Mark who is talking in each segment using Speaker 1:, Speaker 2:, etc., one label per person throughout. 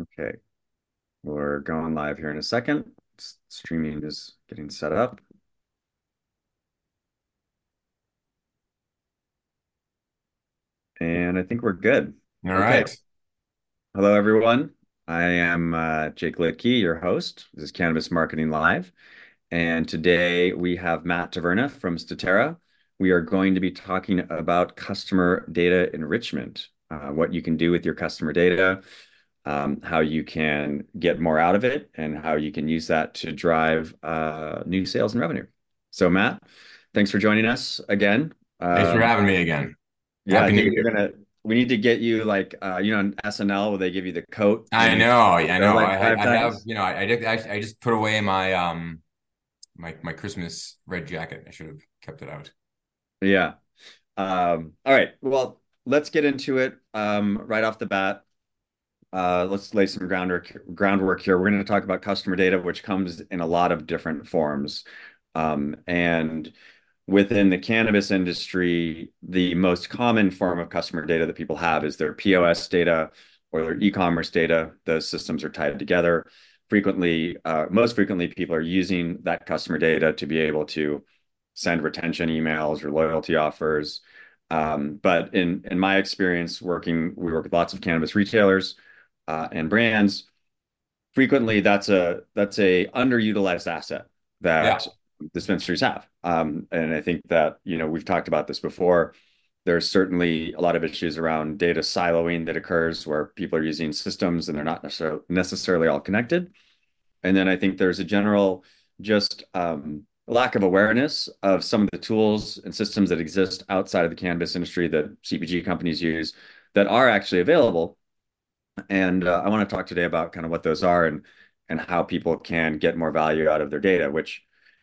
Speaker 1: Okay, we're going live here in a second. Streaming is getting set up. And I think we're good.
Speaker 2: All right. Okay.
Speaker 1: Hello, everyone. I am uh, Jake Litke, your host. This is Cannabis Marketing Live. And today we have Matt Taverna from Statera. We are going to be talking about customer data enrichment, uh, what you can do with your customer data, um, how you can get more out of it, and how you can use that to drive uh, new sales and revenue. So, Matt, thanks for joining us again.
Speaker 2: Thanks for um, having me again.
Speaker 1: Yeah, Year. Gonna, we need to get you like uh, you know on SNL where they give you the coat.
Speaker 2: I know, I know. Like I, I, have, you know, I. I, I just put away my um my my Christmas red jacket. I should have kept it out.
Speaker 1: Yeah. Um, all right. Well, let's get into it um, right off the bat. Uh, let's lay some groundwork here. We're going to talk about customer data, which comes in a lot of different forms. Um, and within the cannabis industry, the most common form of customer data that people have is their POS data or their e-commerce data. Those systems are tied together. Frequently, uh, most frequently, people are using that customer data to be able to send retention emails or loyalty offers. Um, but in in my experience working, we work with lots of cannabis retailers and brands, frequently that's a that's a underutilized asset that yeah. dispensaries have. Um, and I think that you know we've talked about this before. There's certainly a lot of issues around data siloing that occurs where people are using systems and they're not necessarily necessarily all connected. And then I think there's a general just um, lack of awareness of some of the tools and systems that exist outside of the cannabis industry that CPG companies use that are actually available and uh, I want to talk today about kind of what those are and and how people can get more value out of their data. Which,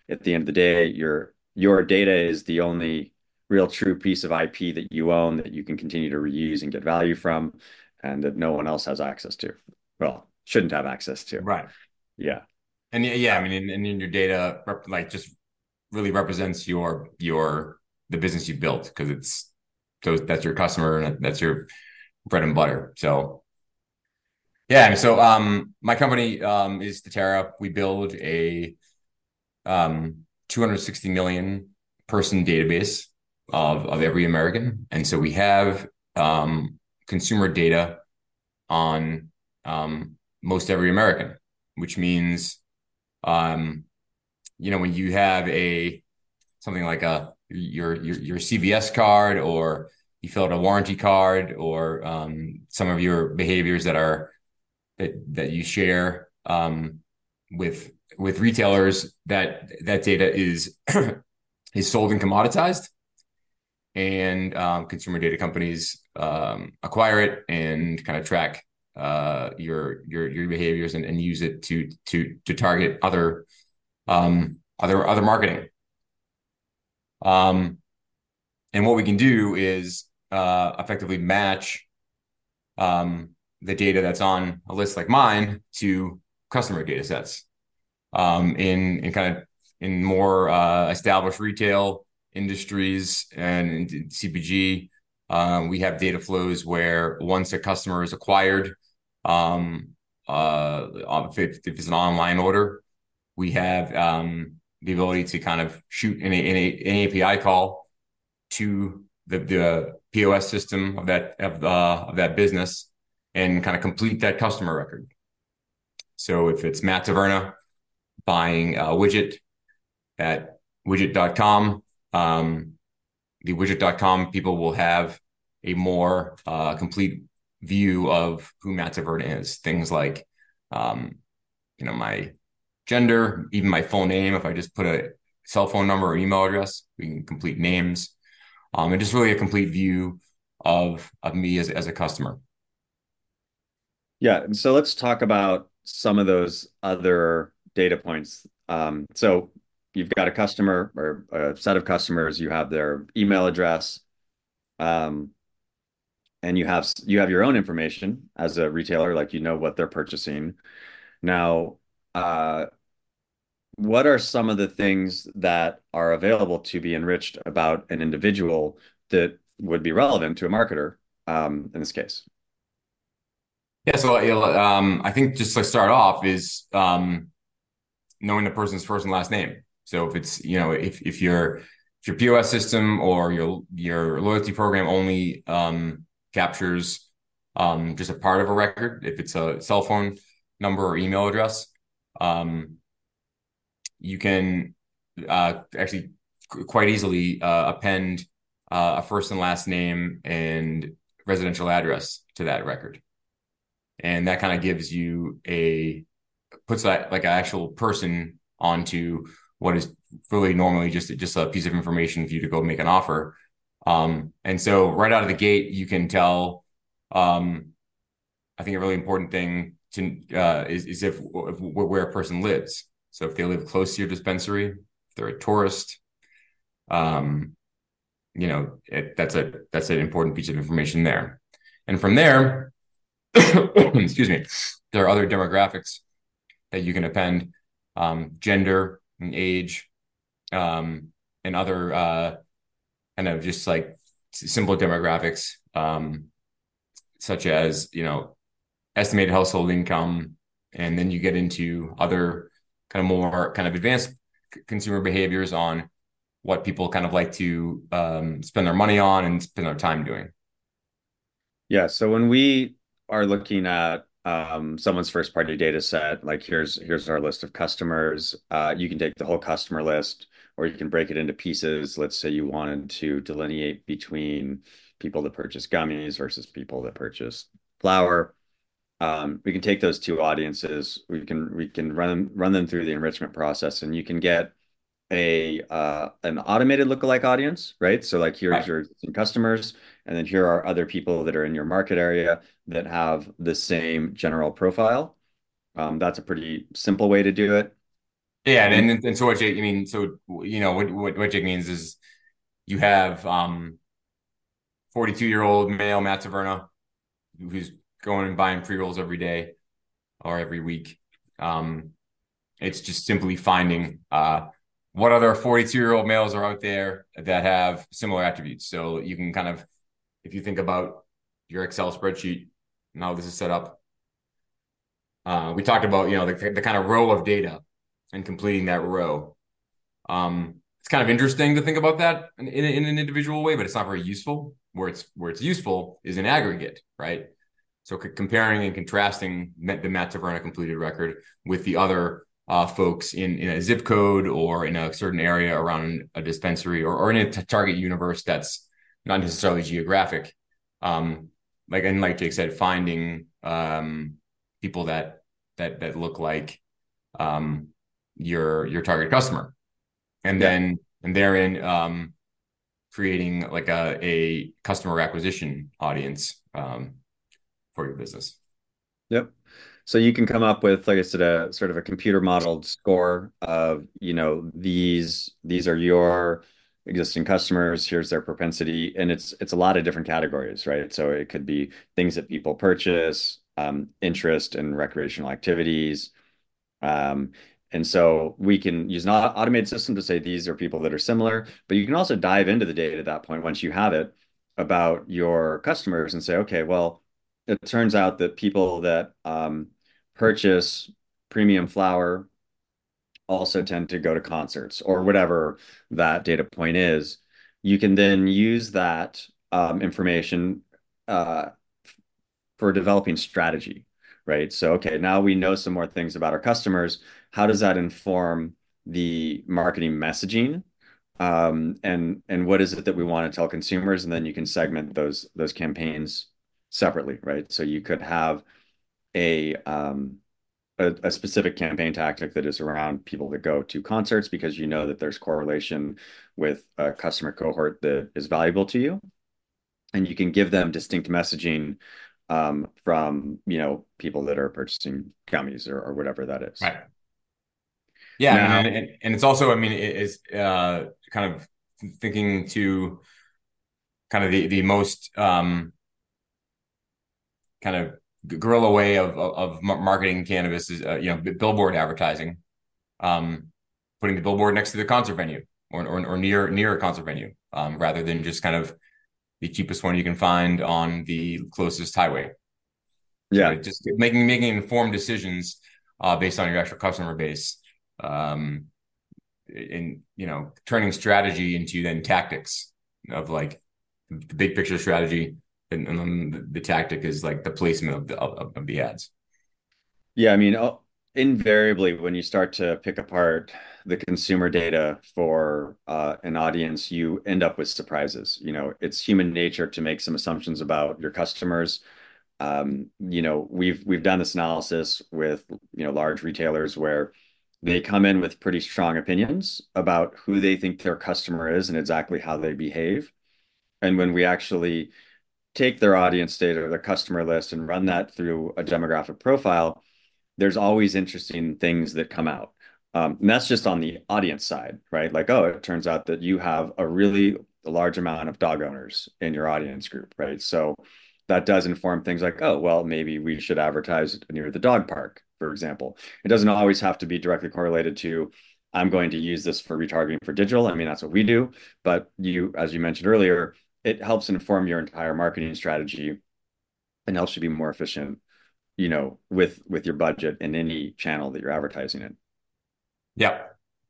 Speaker 1: at the end of the day, your your data is the only real true piece of IP that you own that you can continue to reuse and get value from, and that no one else has access to. Well, shouldn't have access to.
Speaker 2: Right.
Speaker 1: Yeah.
Speaker 2: And yeah, I mean, and, and your data like just really represents your your the business you built because it's those that's your customer and that's your bread and butter. So yeah. So um, my company um, is Statera. We build a um, 260 million person database of, of every American. And so we have um, consumer data on um, most every American, which means, um, you know, when you have a something like a your your, your CVS card or you fill out a warranty card or um, some of your behaviors that are that that you share um, with with retailers that that data is is sold and commoditized and um, consumer data companies um, acquire it and kind of track uh, your your your behaviors and, and use it to to to target other um, other other marketing. Um, and what we can do is uh, effectively match um, the data that's on a list like mine to customer data sets um, in in kind of in more uh, established retail industries and CPG. Um, we have data flows where once a customer is acquired, um, uh, if, if, it's an online order, we have um, the ability to kind of shoot an, an, an API call to the, the POS system of that of, uh, of that business and kind of complete that customer record. So if it's Matt Taverna buying a widget at widget.com, um, the widget.com people will have a more uh, complete view of who Matt Taverna is. Things like, um, you know, my gender, even my full name. If I just put a cell phone number or email address, we can complete names, um, and just really a complete view of of me as as a customer.
Speaker 1: Yeah. So let's talk about some of those other data points. Um, so you've got a customer or a set of customers, you have their email address, um, and you have you have your own information as a retailer, like you know what they're purchasing. Now, uh, what are some of the things that are available to be enriched about an individual that would be relevant to a marketer um, in this case?
Speaker 2: Yeah, so um, I think just to start off is um, knowing the person's first and last name. So if it's you know if if your if your POS system or your your loyalty program only um, captures um, just a part of a record, if it's a cell phone number or email address, um, you can uh, actually quite easily uh, append uh, a first and last name and residential address to that record. And that kind of gives you a puts that like an actual person onto what is really normally just just a piece of information for you to go make an offer. Um, and so right out of the gate, you can tell. Um, I think a really important thing to uh, is, is if, if, where a person lives. So if they live close to your dispensary, if they're a tourist, um, you know it, that's a that's an important piece of information there. And from there, excuse me, there are other demographics that you can append, um, gender and age, um, and other uh, kind of just like simple demographics, um, such as you know estimated household income, and then you get into other kind of more kind of advanced consumer behaviors on what people kind of like to um, spend their money on and spend their time doing.
Speaker 1: Yeah. So when we are looking at um, someone's first party data set, like here's here's our list of customers. Uh, you can take the whole customer list, or you can break it into pieces. Let's say you wanted to delineate between people that purchase gummies versus people that purchase flour. Um, we can take those two audiences. We can we can run run them through the enrichment process, and you can get a uh, an automated lookalike audience, right? So like here's right. your existing customers, and then here are other people that are in your market area that have the same general profile. Um, that's a pretty simple way to do it.
Speaker 2: Yeah, and and, and so what Jake, I mean, so you know what what, what Jake means is you have um 42 year old male Matt Taverna who's going and buying pre rolls every day or every week. Um, it's just simply finding uh what other 42 year old males are out there that have similar attributes. So you can kind of, if you think about your Excel spreadsheet and how this is set up, uh, we talked about, you know, the, the kind of row of data and completing that row. Um, it's kind of interesting to think about that in, in, in, an individual way, but it's not very useful. Where it's where it's useful is in aggregate, right? So c- comparing and contrasting the Matt Taverna completed record with the other uh, folks in, in a zip code or in a certain area around a dispensary or, or in a t- target universe that's not necessarily geographic. Um, like and like Jake said, finding um, people that that that look like um, your your target customer, and yeah. then and therein um, creating like a a customer acquisition audience um, for your business.
Speaker 1: Yep. So you can come up with, like I said, a sort of a computer modeled score of, you know, these these are your existing customers, here's their propensity, and it's it's a lot of different categories, right? So it could be things that people purchase, um, interest in recreational activities. Um, and so we can use an automated system to say these are people that are similar, but you can also dive into the data at that point once you have it about your customers and say, okay, well, it turns out that people that um, purchase premium flour also tend to go to concerts or whatever that data point is. You can then use that um, information uh, for developing strategy, right? So, okay, now we know some more things about our customers. How does that inform the marketing messaging? Um, and and what is it that we want to tell consumers? And then you can segment those those campaigns separately, right? So you could have a um, a, a, specific campaign tactic that is around people that go to concerts because you know that there's correlation with a customer cohort that is valuable to you, and you can give them distinct messaging um, from you know people that are purchasing gummies or, or whatever that is.
Speaker 2: Right. Yeah, now, and, and, and, it's also, I mean, it is uh, kind of thinking to kind of the the most um, kind of guerrilla way of of, marketing cannabis is uh, you know billboard advertising, um, putting the billboard next to the concert venue or or, or near near a concert venue, um, rather than just kind of the cheapest one you can find on the closest highway.
Speaker 1: Yeah.
Speaker 2: So just making making informed decisions uh, based on your actual customer base. Um, in you know turning strategy into then tactics of like the big picture strategy and, and then the, tactic is like the placement of the of, of the ads.
Speaker 1: Yeah i mean oh, invariably when you start to pick apart the consumer data for uh, an audience you end up with surprises. You know it's human nature to make some assumptions about your customers. Um, you know we've we've done this analysis with you know large retailers where they come in with pretty strong opinions about who they think their customer is and exactly how they behave. And when we actually take their audience data or their customer list and run that through a demographic profile, there's always interesting things that come out. Um, and that's just on the audience side, right? Like, oh, it turns out that you have a really large amount of dog owners in your audience group, right? So that does inform things like, oh, well, maybe we should advertise near the dog park, for example. It doesn't always have to be directly correlated to, I'm going to use this for retargeting for digital. I mean, that's what we do. But you, as you mentioned earlier, it helps inform your entire marketing strategy and helps you be more efficient, you know, with with your budget in any channel that you're advertising in.
Speaker 2: Yeah.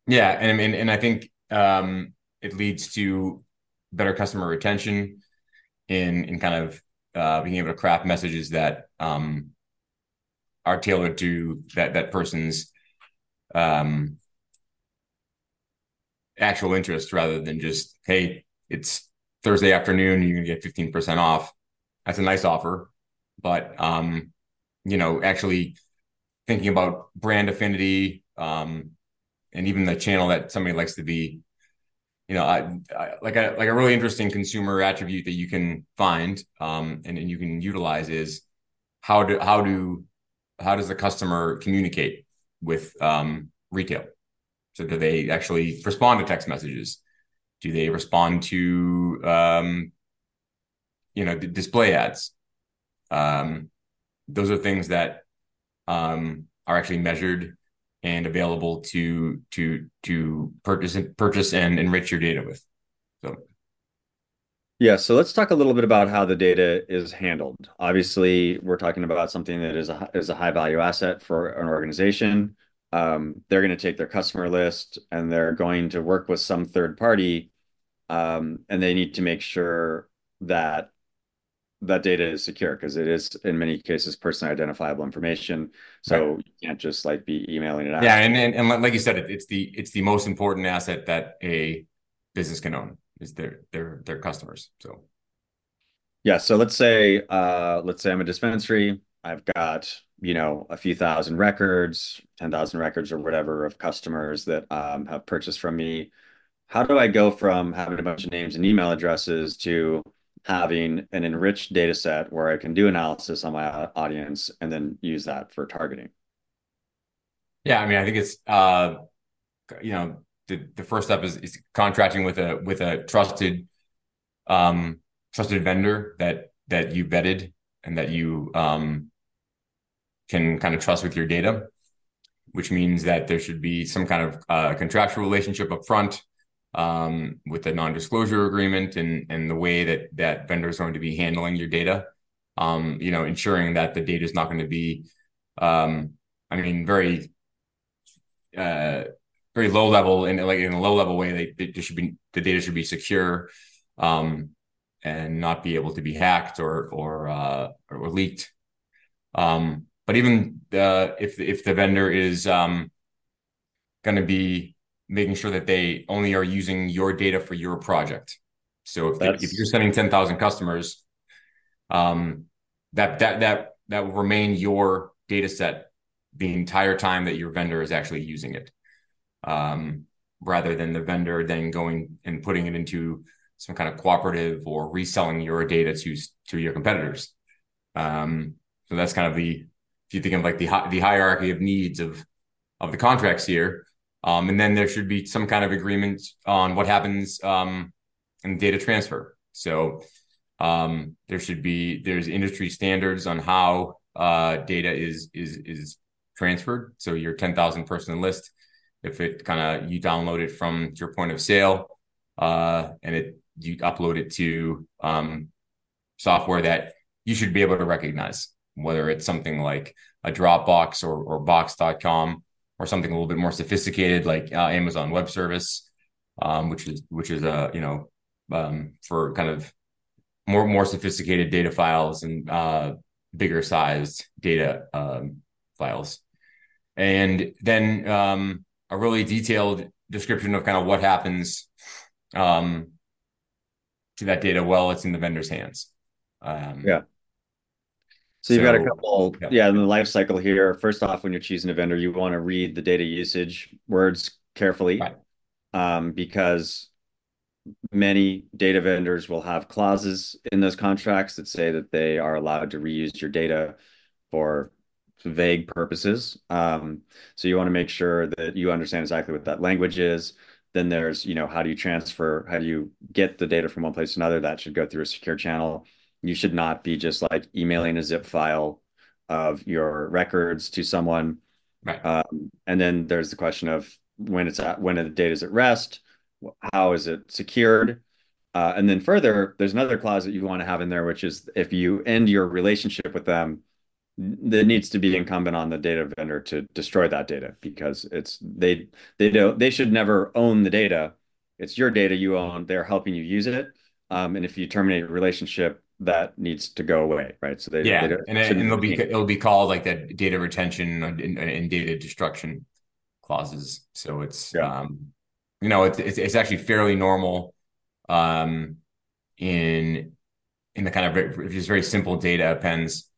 Speaker 2: Yeah. And and, and I think um, it leads to better customer retention in in kind of uh, being able to craft messages that um, are tailored to that that person's um, actual interest rather than just hey it's thursday afternoon you can get 15% off that's a nice offer but um, you know actually thinking about brand affinity um, and even the channel that somebody likes to be you know, I, I, like a like a really interesting consumer attribute that you can find um, and, and you can utilize is how do how do how does the customer communicate with um, retail? So do they actually respond to text messages? Do they respond to um, you know display ads? Um, those are things that um, are actually measured and available to to to purchase purchase and enrich your data with. So
Speaker 1: yeah, so let's talk a little bit about how the data is handled. Obviously, we're talking about something that is a is a high value asset for an organization. Um, they're going to take their customer list and they're going to work with some third party, um, and they need to make sure that that data is secure because it is in many cases personally identifiable information. So right. you can't just like be emailing it out.
Speaker 2: Yeah, and and, and like you said, it, it's the it's the most important asset that a business can own is their their their customers. So
Speaker 1: yeah, so let's say uh let's say I'm a dispensary. I've got you know a few thousand records, ten thousand records or whatever of customers that um, have purchased from me. How do I go from having a bunch of names and email addresses to having an enriched data set where I can do analysis on my audience and then use that for targeting.
Speaker 2: Yeah, I mean, I think it's uh, you know the the first step is, is contracting with a with a trusted um trusted vendor that that you vetted and that you um can kind of trust with your data, which means that there should be some kind of uh, contractual relationship up front um, with the non-disclosure agreement and and the way that that vendor is going to be handling your data. Um, you know, ensuring that the data is not going to be, um, I mean, very, uh, very low level and like in a low level way. They, they should be the data should be secure, um, and not be able to be hacked or or uh, or leaked. Um, but even uh, if if the vendor is um, going to be making sure that they only are using your data for your project. So if, they, if you're sending 10,000 customers, um, that, that, that, that will remain your data set the entire time that your vendor is actually using it. Um, rather than the vendor then going and putting it into some kind of cooperative or reselling your data to, to your competitors. Um, so that's kind of the, if you think of like the, the hierarchy of needs of, of the contracts here, um, and then there should be some kind of agreement on what happens um, in data transfer. So um, there should be there's industry standards on how uh, data is is is transferred. So your 10,000 person list, if it kind of you download it from your point of sale uh, and it you upload it to um, software that you should be able to recognize whether it's something like a Dropbox or, or Box.com or something a little bit more sophisticated like uh, Amazon Web Service, um, which is which is a uh, you know um, for kind of more more sophisticated data files and uh, bigger sized data um, files, and then um, a really detailed description of kind of what happens um, to that data while it's in the vendor's hands.
Speaker 1: Um, yeah. So you've got a couple, yeah. yeah, in the life cycle here. First off, when you're choosing a vendor, you want to read the data usage words carefully, right. um, because many data vendors will have clauses in those contracts that say that they are allowed to reuse your data for vague purposes. Um, so you want to make sure that you understand exactly what that language is. Then there's, you know, how do you transfer? How do you get the data from one place to another? That should go through a secure channel you should not be just like emailing a zip file of your records to someone.
Speaker 2: Right.
Speaker 1: Um, and then there's the question of when it's at when the data is at rest, how is it secured? Uh, and then further, there's another clause that you want to have in there, which is if you end your relationship with them, there needs to be incumbent on the data vendor to destroy that data because it's they they don't they should never own the data. It's your data you own. They're helping you use it. Um, and if you terminate a relationship, that needs to go away, right?
Speaker 2: So they yeah, they and, it, and it'll be it'll be called like that data retention and, and data destruction clauses. So it's yeah. um, you know it's, it's it's actually fairly normal um in in the kind of just very simple data appends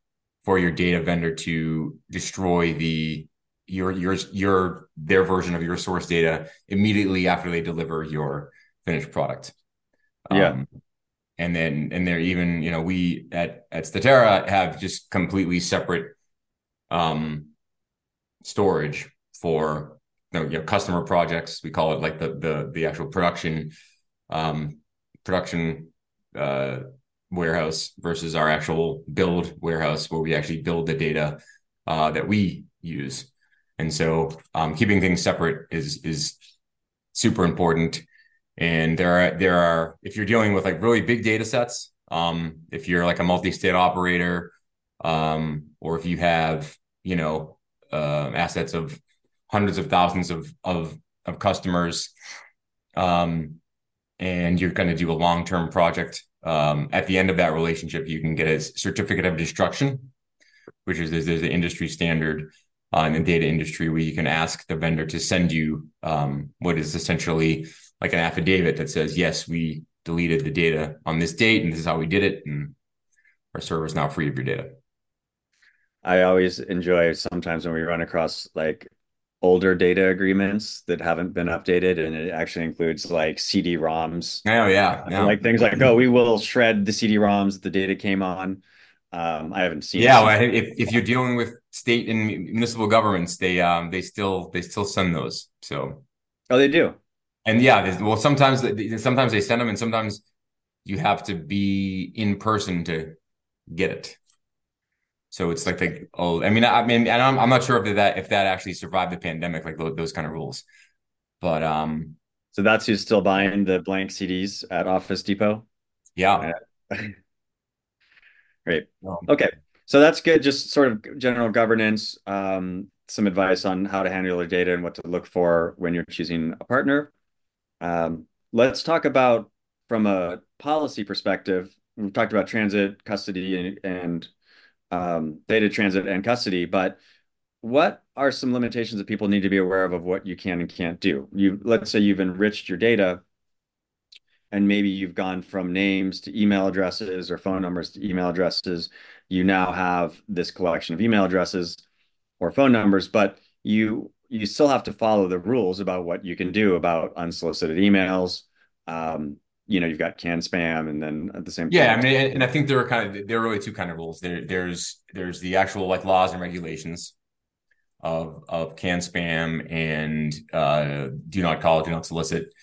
Speaker 2: for your data vendor to destroy the your your your their version of your source data immediately after they deliver your finished product.
Speaker 1: Yeah.
Speaker 2: And then and they're even you know we at at Statera have just completely separate um storage for you know, you know, customer projects. We call it like the the the actual production um production uh warehouse versus our actual build warehouse where we actually build the data uh that we use. And so um keeping things separate is is super important and there are there are if you're dealing with like really big data sets, um, if you're like a multi-state operator, um, or if you have you know uh, assets of hundreds of thousands of of of customers, um, and you're going to do a long-term project. Um, at the end of that relationship, you can get a certificate of destruction, which is there's, there's an industry standard uh, in the data industry where you can ask the vendor to send you um, what is essentially like an affidavit that says, yes, we deleted the data on this date and this is how we did it. And our server is now free of your data.
Speaker 1: I always enjoy sometimes when we run across like older data agreements that haven't been updated and it actually includes like CD-ROMs.
Speaker 2: Oh yeah. yeah.
Speaker 1: Like things like, oh, we will shred the CD-ROMs the data came on. Um, I haven't seen.
Speaker 2: Yeah, well, if if you're dealing with state and municipal governments, they um they still they still send those. So.
Speaker 1: Oh, they do
Speaker 2: and yeah, well, sometimes sometimes they send them, and sometimes you have to be in person to get it. So it's like the oh, I mean, I mean, and I'm I'm not sure if that if that actually survived the pandemic, like those, those kind of rules. But um,
Speaker 1: so that's who's still buying the blank CDs at Office Depot.
Speaker 2: Yeah.
Speaker 1: Great. Okay. So that's good. Just sort of general governance, um, some advice on how to handle your data and what to look for when you're choosing a partner. Um, let's talk about from a policy perspective. We've talked about transit, custody, and, and um, data transit and custody, but what are some limitations that people need to be aware of of what you can and can't do? You let's say you've enriched your data and maybe you've gone from names to email addresses or phone numbers to email addresses. You now have this collection of email addresses or phone numbers, but you you still have to follow the rules about what you can do about unsolicited emails. Um, you know, you've got CAN spam, and then at the same
Speaker 2: time, yeah. I mean, and I think there are kind of there are really two kind of rules. There, there's there's the actual like laws and regulations of of CAN spam and uh, do not call, do not solicit,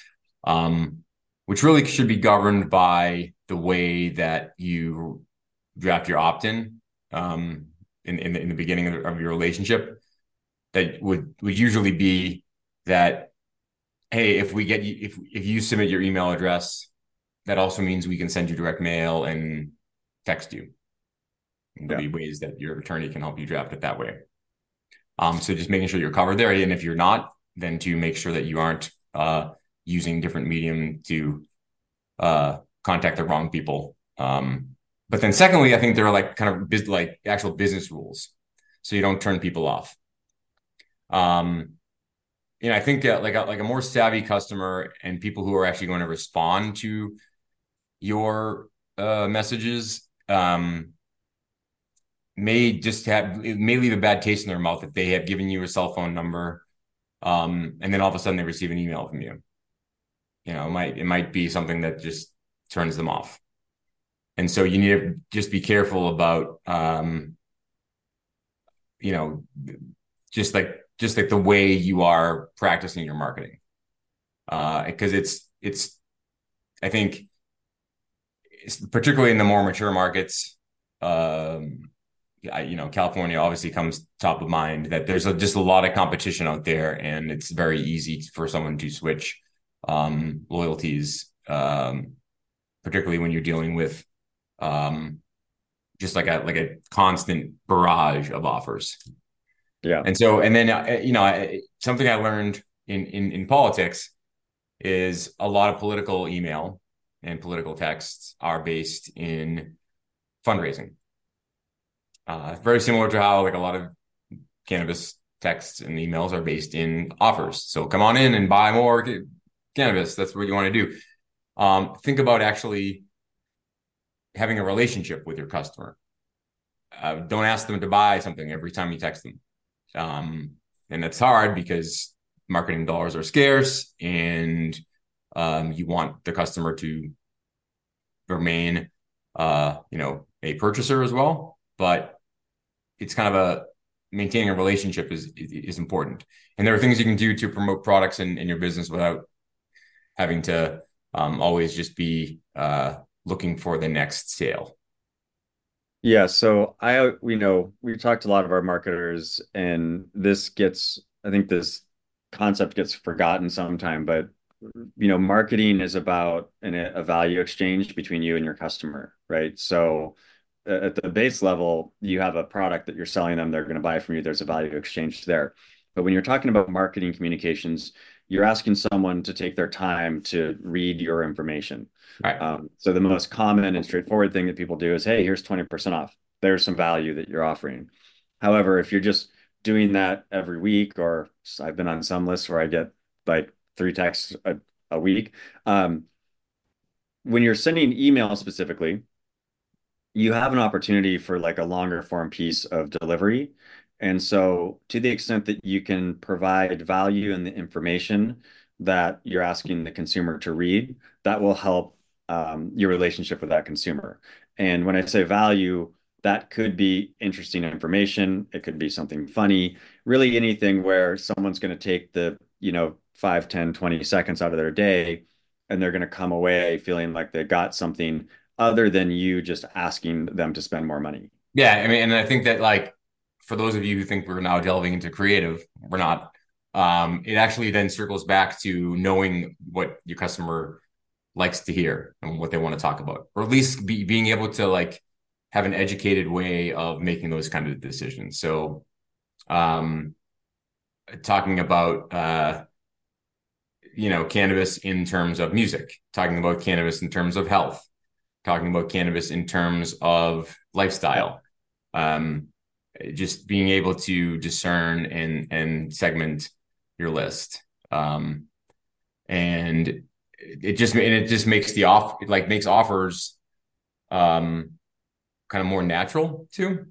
Speaker 2: um, which really should be governed by the way that you draft your opt in um, in in the, in the beginning of, of your relationship that would would usually be that hey if we get you if if you submit your email address that also means we can send you direct mail and text you there'll yeah. be ways that your attorney can help you draft it that way. Um, so just making sure you're covered there, and if you're not, then to make sure that you aren't uh, using different medium to uh, contact the wrong people. Um, but then secondly, I think there are like kind of biz- like actual business rules, so you don't turn people off. Um, you know, I think that like a, like a more savvy customer and people who are actually going to respond to your uh, messages um, may just have may leave a bad taste in their mouth if they have given you a cell phone number, um, and then all of a sudden they receive an email from you. You know, it might it might be something that just turns them off, and so you need to just be careful about, um, you know, just like just like the way you are practicing your marketing, because uh, it's it's I think particularly in the more mature markets, um, I, you know, California obviously comes top of mind that there's a, just a lot of competition out there, and it's very easy for someone to switch um, loyalties, um, particularly when you're dealing with um, just like a like a constant barrage of offers.
Speaker 1: Yeah,
Speaker 2: and so and then uh, you know something I learned in in in politics is a lot of political email and political texts are based in fundraising. Uh, very similar to how like a lot of cannabis texts and emails are based in offers. So come on in and buy more cannabis. That's what you want to do. Um, think about actually having a relationship with your customer. Uh, don't ask them to buy something every time you text them. Um, and that's hard because marketing dollars are scarce and um, you want the customer to remain, uh, you know, a purchaser as well. But it's kind of a maintaining a relationship is is important. And there are things you can do to promote products in, in your business without having to um, always just be uh, looking for the next sale.
Speaker 1: Yeah, so I we know we've talked to a lot of our marketers, and this gets I think this concept gets forgotten sometime, but mm-hmm. you know, marketing is about an, a value exchange between you and your customer, right? So at the base level, you have a product that you're selling them, they're going to buy from you. There's a value exchange there. But when you're talking about marketing communications, you're asking someone to take their time to read your information.
Speaker 2: Right.
Speaker 1: Um, so the most common and straightforward thing that people do is, hey, here's 20% off. There's some value that you're offering. However, if you're just doing that every week, or I've been on some lists where I get like three texts a, a week. Um, when you're sending email specifically, you have an opportunity for like a longer form piece of delivery. And so to the extent that you can provide value in the information that you're asking the consumer to read, that will help um, your relationship with that consumer. And when I say value, that could be interesting information. It could be something funny, really anything where someone's going to take the, you know, 5, 10, 20 seconds out of their day and they're going to come away feeling like they got something other than you just asking them to spend more money.
Speaker 2: Yeah, I mean, and I think that like for those of you who think we're now delving into creative, we're not. Um, it actually then circles back to knowing what your customer likes to hear and what they want to talk about, or at least be, being able to like have an educated way of making those kind of decisions. So, um, talking about uh, you know cannabis in terms of music, talking about cannabis in terms of health, talking about cannabis in terms of lifestyle. Um, just being able to discern and and segment your list. Um, and it just and it just makes the off like makes offers um kind of more natural too.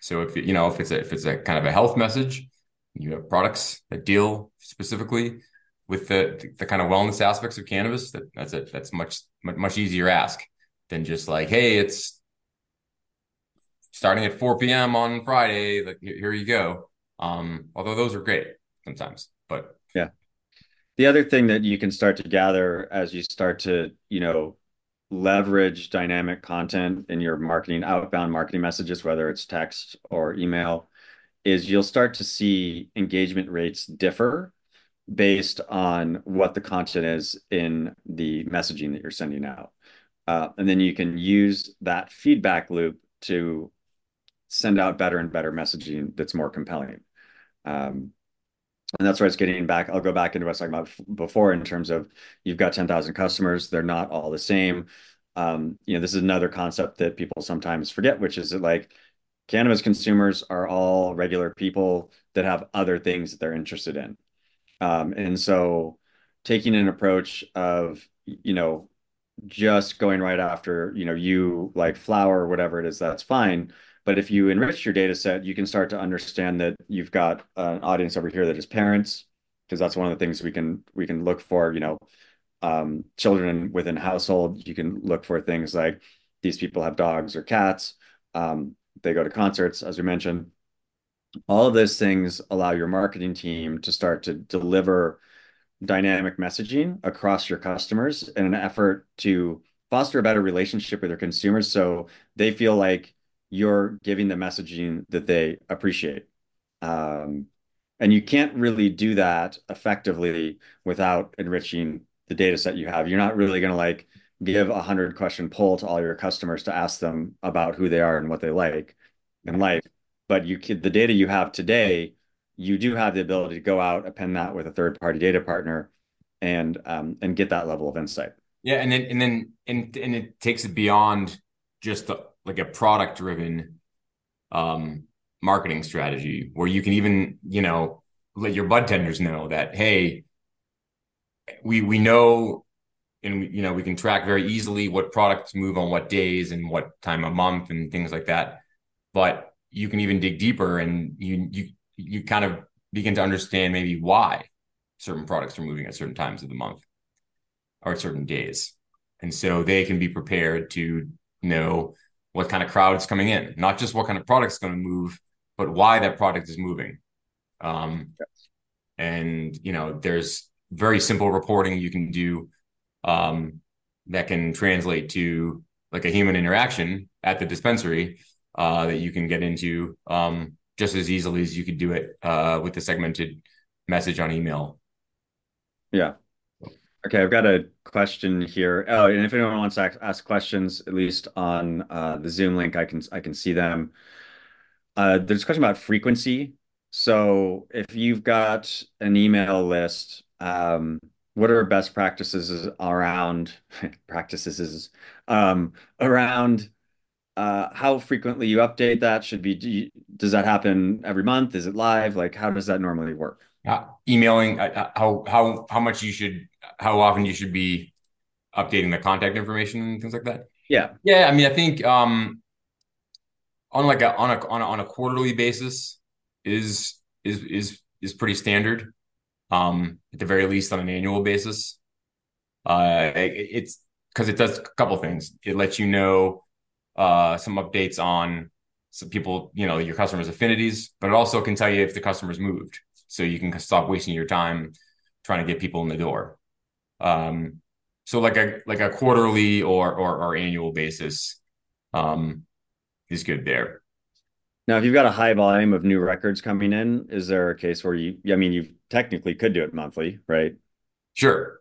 Speaker 2: So if you know if it's a if it's a kind of a health message, you have products that deal specifically with the the kind of wellness aspects of cannabis. That that's it. That's much much easier ask than just like, hey, it's starting at 4 p.m. on Friday. Like, here you go. Um, although those are great sometimes, but
Speaker 1: yeah. The other thing that you can start to gather as you start to, you know, leverage dynamic content in your marketing, outbound marketing messages, whether it's text or email, is you'll start to see engagement rates differ based on what the content is in the messaging that you're sending out. Uh, and then you can use that feedback loop to send out better and better messaging that's more compelling. Um, and that's where it's getting back. I'll go back into what I was talking about before in terms of you've got 10,000 customers, they're not all the same. Um, you know, this is another concept that people sometimes forget, which is that like cannabis consumers are all regular people that have other things that they're interested in. Um, and so taking an approach of, you know, just going right after, you know, you like flower or whatever it is, that's fine. But if you enrich your data set, you can start to understand that you've got an audience over here that is parents, because that's one of the things we can we can look for, you know, um, children within household. You can look for things like these people have dogs or cats. Um, they go to concerts, as we mentioned. All of those things allow your marketing team to start to deliver dynamic messaging across your customers in an effort to foster a better relationship with their consumers so they feel like you're giving the messaging that they appreciate. Um, and you can't really do that effectively without enriching the data set you have. You're not really going to like give a hundred question poll to all your customers to ask them about who they are and what they like in life. But you the data you have today you do have the ability to go out, append that with a third party data partner and um, and get that level of insight.
Speaker 2: Yeah, and then and then and and it takes it beyond just the, like a product driven um, marketing strategy where you can even you know let your bud tenders know that hey we we know and you know we can track very easily what products move on what days and what time of month and things like that but you can even dig deeper and you you you kind of begin to understand maybe why certain products are moving at certain times of the month or certain days. And so they can be prepared to know what kind of crowd is coming in, not just what kind of product is going to move, but why that product is moving. Um, yes. And, you know, there's very simple reporting you can do um, that can translate to like a human interaction at the dispensary uh, that you can get into um, just as easily as you could do it uh, with the segmented message on email.
Speaker 1: Yeah. Okay, I've got a question here. Oh, and if anyone wants to ask questions, at least on uh, the Zoom link, I can I can see them. Uh, there's a question about frequency. So if you've got an email list, um, what are best practices around practices um, around uh, how frequently you update that should be does that happen every month is it live like how does that normally work
Speaker 2: uh, emailing uh, how how how much you should how often you should be updating the contact information and things like that?
Speaker 1: Yeah.
Speaker 2: Yeah i mean i think um on like a on a on a, on a quarterly basis is is is is pretty standard. Um at the very least on an annual basis. Uh it, it's because it does a couple things. It lets you know uh, some updates on some people, you know, your customers' affinities, but it also can tell you if the customer's moved. So you can stop wasting your time trying to get people in the door. Um, so like a like a quarterly or or, or annual basis um, is good there.
Speaker 1: Now, if you've got a high volume of new records coming in, is there a case where you, I mean, you technically could do it monthly, right?
Speaker 2: Sure.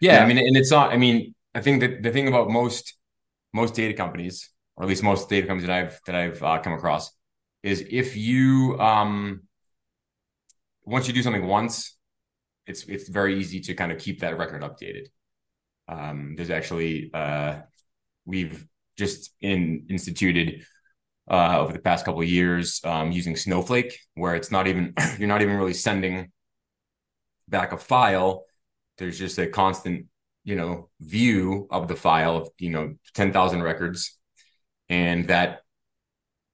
Speaker 2: Yeah, yeah. I mean, and it's not, I mean, I think that the thing about most most data companies, or at least most data companies that I've that I've uh, come across, is if you um, once you do something once, it's it's very easy to kind of keep that record updated. Um, there's actually uh, we've just in instituted uh, over the past couple of years um, using Snowflake, where it's not even you're not even really sending back a file. There's just a constant you know view of the file of you know 10,000 records and that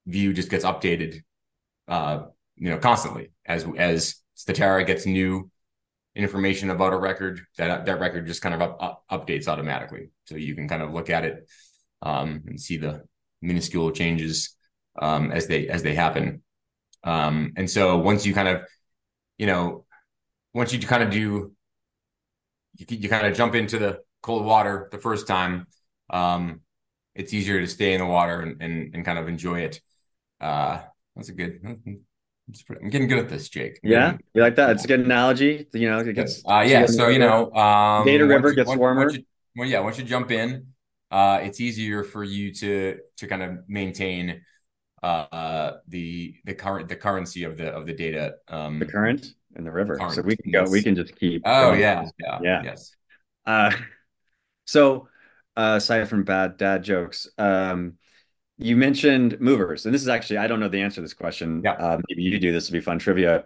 Speaker 2: view just gets updated uh you know constantly as as Statera gets new information about a record that that record just kind of up, up, updates automatically so you can kind of look at it um, and see the minuscule changes um, as they as they happen um, and so once you kind of you know once you kind of do you, you kind of jump into the cold water the first time, um, it's easier to stay in the water and, and, and kind of enjoy it. Uh, that's a good. I'm getting good at this, Jake.
Speaker 1: I'm yeah, getting, you like that? It's a good analogy. You know, it gets.
Speaker 2: Uh, yeah, so you know, um,
Speaker 1: Data River you, gets once, warmer.
Speaker 2: Once you, well, yeah, once you jump in, uh, it's easier for you to to kind of maintain uh, the the current the currency of the of the data. Um,
Speaker 1: the current in the river.
Speaker 2: Current,
Speaker 1: so we can go. We can just keep.
Speaker 2: oh yeah, yeah,
Speaker 1: Yeah.
Speaker 2: yes.
Speaker 1: Uh, so uh, aside from bad dad jokes, um, you mentioned movers, and this is actually I don't know the answer to this question.
Speaker 2: Yeah.
Speaker 1: Uh, maybe you do. This would be fun trivia.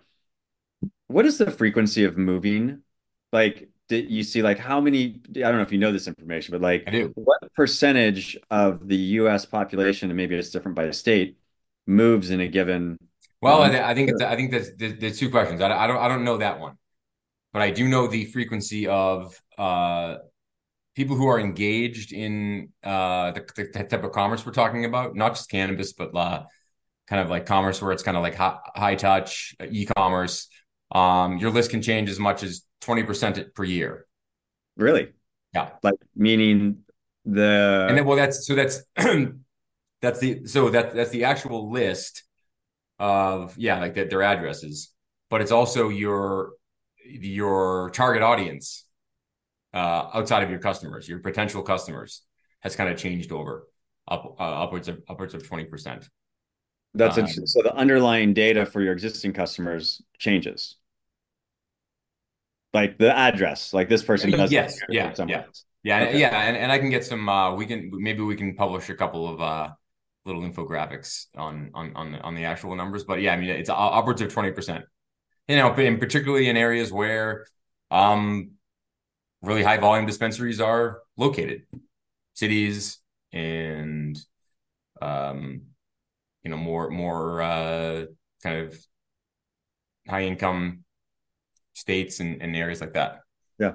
Speaker 1: What is the frequency of moving? Like, did you see like how many? I don't know if you know this information, but like, what percentage of the U.S. population, and maybe it's different by state, moves in a given?
Speaker 2: Well, I,
Speaker 1: Um,
Speaker 2: th- I think it's, I think that's there's, there's two questions. I, I don't I don't know that one, but I do know the frequency of uh, people who are engaged in uh, the, the type of commerce we're talking about, not just cannabis, but uh, kind of like commerce where it's kind of like high, high touch e-commerce. Um, your list can change as much as 20% per year.
Speaker 1: Really?
Speaker 2: Yeah.
Speaker 1: Like meaning the
Speaker 2: And then, well, that's so that's that's the so that that's the actual list of yeah, like that their addresses, but it's also your your target audience uh, outside of your customers, your potential customers has kind of changed over up uh, upwards of upwards of twenty percent.
Speaker 1: That's
Speaker 2: Um,
Speaker 1: interesting. So the underlying data for your existing customers changes. Like the address, like this person does
Speaker 2: Yes, yeah, yeah.
Speaker 1: else.
Speaker 2: Yeah, and,
Speaker 1: Okay.
Speaker 2: yeah, and, and I can get some. Uh, we can maybe we can publish a couple of uh, little infographics on on on the, on the actual numbers. But yeah, I mean it's upwards of twenty percent. You know, and particularly in areas where um, really high volume dispensaries are located, cities and um, you know more more uh, kind of high income states and, and areas like that.
Speaker 1: Yeah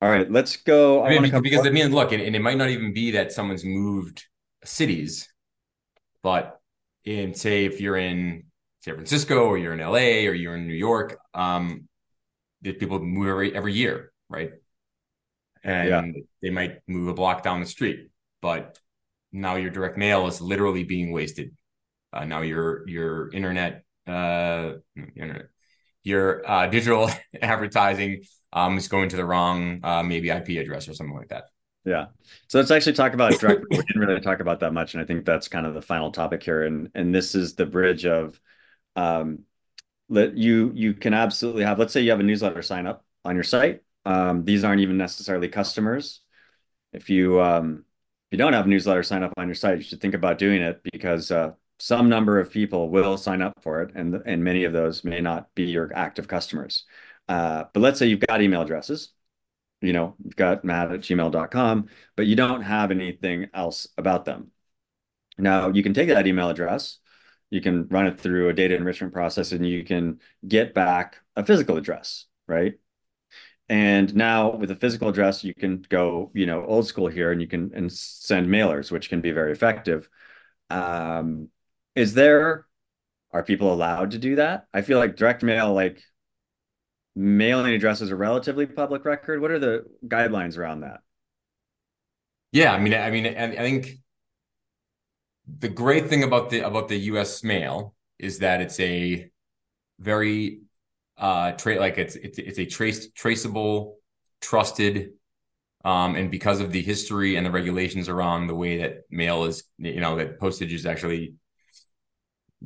Speaker 1: all right, let's go. I
Speaker 2: I mean, because, I mean, look, and, and it might not even be that someone's moved cities, but in say if you're in San Francisco or you're in LA or you're in New York, um, people move every every year, right? And
Speaker 1: Yeah.
Speaker 2: they might move a block down the street, but now your direct mail is literally being wasted. Uh, now your your internet, uh, internet, your uh, digital advertising um, is going to the wrong uh, maybe IP address or something like that.
Speaker 1: Yeah. So let's actually talk about direct. We didn't really talk about that much, and I think that's kind of the final topic here. And and this is the bridge of, um, let you you can absolutely have. Let's say you have a newsletter sign up on your site. Um, these aren't even necessarily customers. If you um, if you don't have a newsletter sign up on your site, you should think about doing it because uh, some number of people will sign up for it, and and many of those may not be your active customers. Uh, but let's say you've got email addresses you know, you've got matt at gmail.com, but you don't have anything else about them. Now, you can take that email address, you can run it through a data enrichment process, and you can get back a physical address, right? And now with a physical address, you can go, you know, old school here, and you can and send mailers, which can be very effective. Um, is there, are people allowed to do that? I feel like direct mail, like mailing addresses are relatively public record. What are the guidelines around that?
Speaker 2: Yeah, I mean, I mean, I, think the great thing about the about the U.S. mail is that it's a very uh tra- like it's it's it's a trace traceable, trusted, um, and because of the history and the regulations around the way that mail is, you know, that postage is actually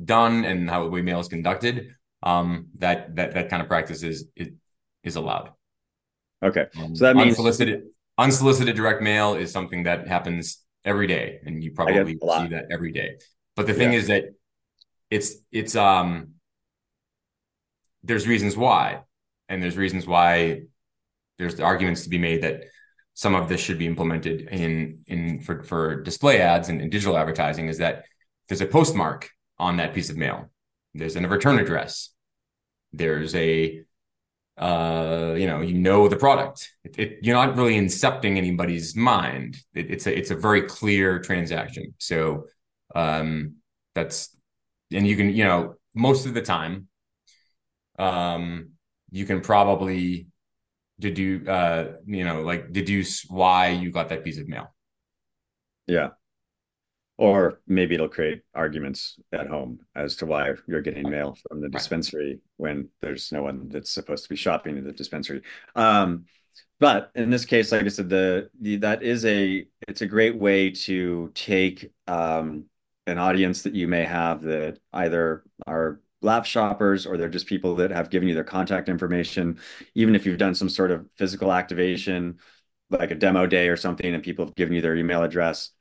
Speaker 2: done and how the way mail is conducted, um, that that that kind of practice is is, is allowed.
Speaker 1: Okay.
Speaker 2: Um,
Speaker 1: So that means
Speaker 2: unsolicited unsolicited direct mail is something that happens every day, and you probably see that every day. But the thing
Speaker 1: Yeah.
Speaker 2: is that it's it's um there's reasons why, and there's reasons why there's arguments to be made that some of this should be implemented in in for for display ads and, and digital advertising. Is that there's a postmark on that piece of mail, there's a return address, there's a uh you know you know the product. It, it, you're not really incepting anybody's mind. It, it's a it's a very clear transaction. So um that's and you can you know most of the time um you can probably deduce uh you know like deduce why you got that piece of mail
Speaker 1: Yeah. Or maybe it'll create arguments at home as to why you're getting mail from the
Speaker 2: Right.
Speaker 1: dispensary when there's no one that's supposed to be shopping at the dispensary. Um, but in this case, like I said, the, the that is a it's a great way to take um, an audience that you may have that either are lap shoppers or they're just people that have given you their contact information. Even if you've done some sort of physical activation, like a demo day or something, and people have given you their email address,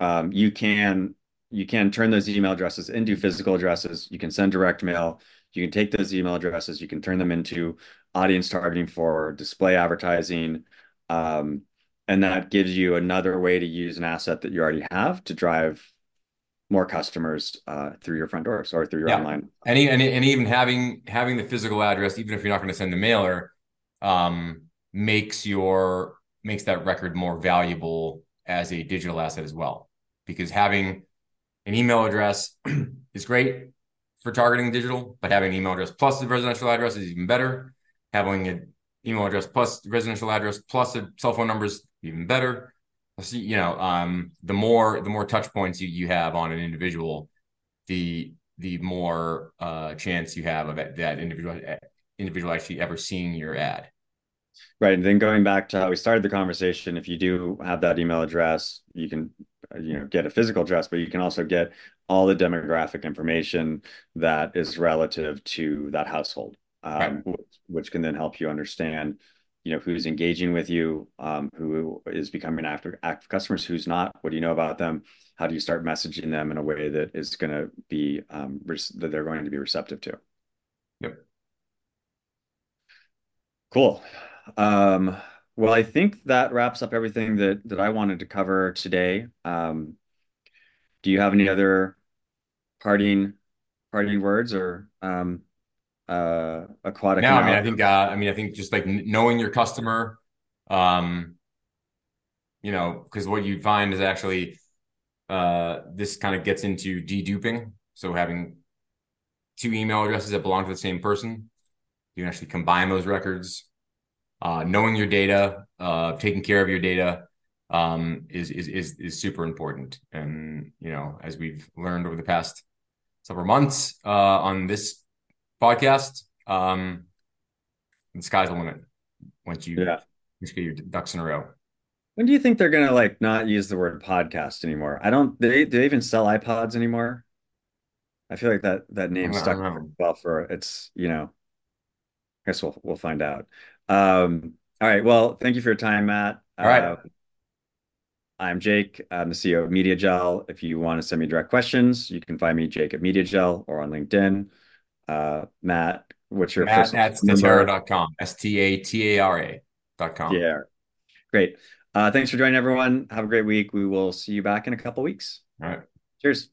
Speaker 1: um, you can you can turn those email addresses into physical addresses. You can send direct mail. You can take those email addresses. You can turn them into audience targeting for display advertising. Um, and that gives you another way to use an asset that you already have to drive more customers uh, through your front doors or through your
Speaker 2: Yeah.
Speaker 1: online.
Speaker 2: And, and, and even having having the physical address, even if you're not going to send the mailer, um, makes your makes that record more valuable as a digital asset as well. Because having an email address is great for targeting digital, but having an email address plus a residential address is even better. Having an email address plus residential address plus a cell phone number is even better. You know, um, the more the more touch points you, you have on an individual, the the more uh, chance you have of that individual individual actually ever seeing your ad.
Speaker 1: Right. And then going back to how we started the conversation, if you do have that email address, you can, you know, get a physical address, but you can also get all the demographic information that is relative to that household, um,
Speaker 2: Right.
Speaker 1: which, which can then help you understand, you know, who's engaging with you, um, who is becoming active, active customers, who's not, what do you know about them? How do you start messaging them in a way that is going to be, um, that they're going to be receptive to?
Speaker 2: Yep.
Speaker 1: Cool. Um, well, I think that wraps up everything that that I wanted to cover today. Um, do you have any other parting parting words or um, uh, aquatic
Speaker 2: No, I mean, I think, uh, I mean, I think just like knowing your customer, um, you know, because what you find is actually uh, this kind of gets into deduping. So having two email addresses that belong to the same person, you can actually combine those records. Uh, knowing your data, uh, taking care of your data, um, is is is is super important. And you know, as we've learned over the past several months uh, on this podcast, um, the sky's the limit once you
Speaker 1: Yeah.
Speaker 2: get your ducks in a row.
Speaker 1: When do you think they're gonna like not use the word podcast anymore? I don't. They do they even sell iPods anymore? I feel like that that name stuck well for it's, you know, I guess we'll we'll find out. Um, all right. Well, thank you for your time, Matt.
Speaker 2: All right.
Speaker 1: Uh, I'm Jake. I'm the CEO of MediaJel. If you want to send me direct questions, you can find me Jake at MediaJel or on LinkedIn. Uh, Matt, what's your
Speaker 2: Matt at
Speaker 1: number?
Speaker 2: statara.com. S T A T A R A dot com.
Speaker 1: Yeah, great. Uh, thanks for joining, everyone. Have a great week. We will see you back in a couple weeks.
Speaker 2: All right.
Speaker 1: Cheers.